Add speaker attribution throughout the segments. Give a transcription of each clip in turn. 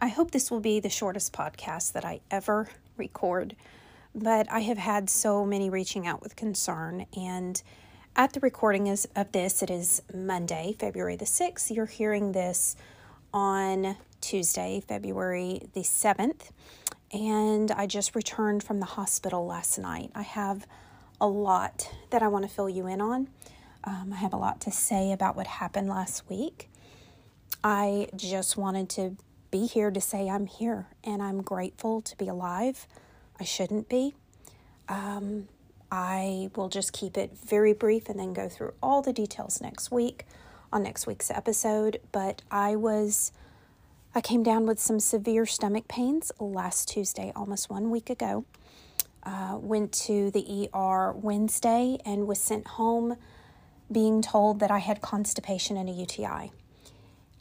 Speaker 1: I hope this will be the shortest podcast that I ever record, but I have had so many reaching out with concern. And at the recording of this, it is Monday, February the 6th. You're hearing this on Tuesday, February the 7th. And I just returned from the hospital last night. I have a lot that I want to fill you in on. Um, I have a lot to say about what happened last week. I just wanted to be here to say I'm here and I'm grateful to be alive. I shouldn't be. Um, I will just keep it very brief and then go through all the details next week on next week's episode. But I was, I came down with some severe stomach pains last Tuesday, almost one week ago. Uh, went to the ER Wednesday and was sent home being told that I had constipation and a UTI.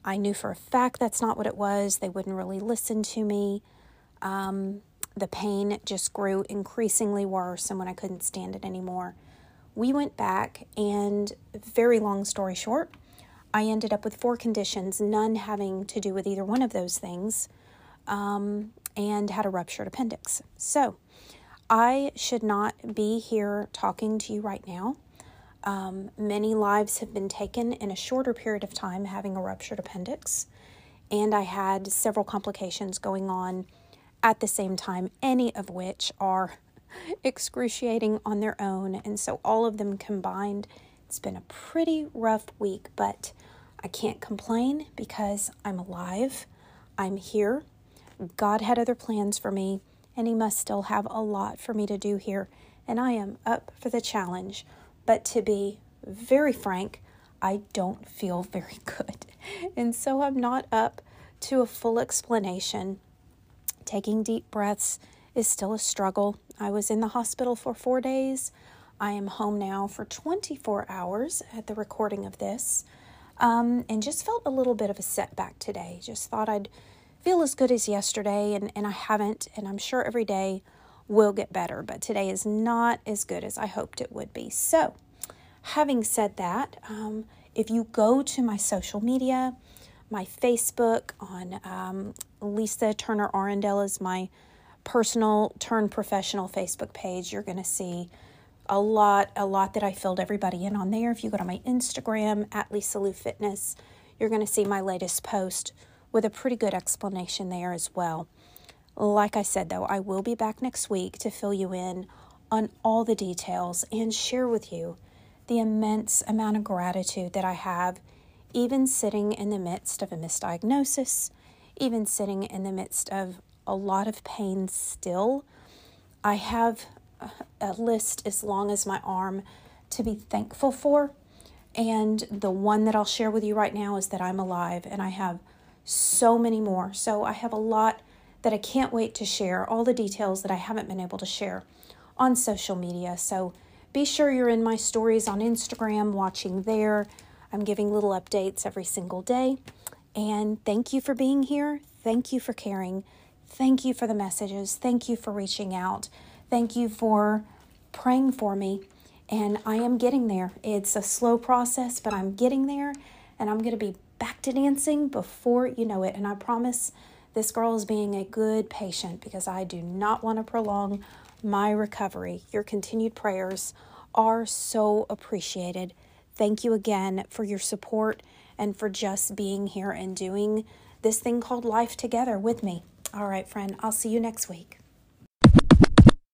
Speaker 1: I knew for a fact that's not what it was. They wouldn't really listen to me. Um, the pain just grew increasingly worse, and when I couldn't stand it anymore, we went back, and very long story short, I ended up with four conditions, none having to do with either one of those things, um, and had a ruptured appendix. So, I should not be here talking to you right now. Um, many lives have been taken in a shorter period of time having a ruptured appendix, and I had several complications going on at the same time, any of which are excruciating on their own. And so, all of them combined, it's been a pretty rough week, but I can't complain because I'm alive. I'm here. God had other plans for me, and He must still have a lot for me to do here. And I am up for the challenge. But to be very frank, I don't feel very good. And so I'm not up to a full explanation. Taking deep breaths is still a struggle. I was in the hospital for four days. I am home now for 24 hours at the recording of this. Um, and just felt a little bit of a setback today. Just thought I'd feel as good as yesterday, and, and I haven't. And I'm sure every day will get better, but today is not as good as I hoped it would be. So, having said that, um, if you go to my social media, my Facebook on um, Lisa Turner Arendell is my personal turn professional Facebook page. You're going to see a lot, a lot that I filled everybody in on there. If you go to my Instagram at Lisa Lou Fitness, you're going to see my latest post with a pretty good explanation there as well. Like I said, though, I will be back next week to fill you in on all the details and share with you the immense amount of gratitude that I have, even sitting in the midst of a misdiagnosis, even sitting in the midst of a lot of pain still. I have a list as long as my arm to be thankful for. And the one that I'll share with you right now is that I'm alive and I have so many more. So I have a lot that I can't wait to share, all the details that I haven't been able to share on social media. So be sure you're in my stories on Instagram, watching there. I'm giving little updates every single day. And thank you for being here. Thank you for caring. Thank you for the messages. Thank you for reaching out. Thank you for praying for me. And I am getting there. It's a slow process, but I'm getting there. And I'm going to be back to dancing before you know it. And I promise this girl is being a good patient because I do not want to prolong my recovery. Your continued prayers are so appreciated. Thank you again for your support and for just being here and doing this thing called life together with me. All right, friend, I'll see you next week.